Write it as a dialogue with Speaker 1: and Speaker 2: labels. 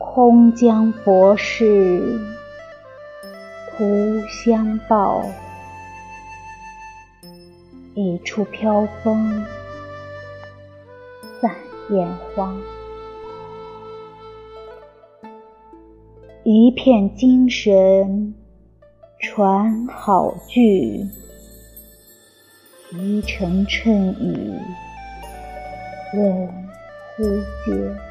Speaker 1: 空将博事徒相报一处飘风散烟花一片精神传好句一城春雨润呼吸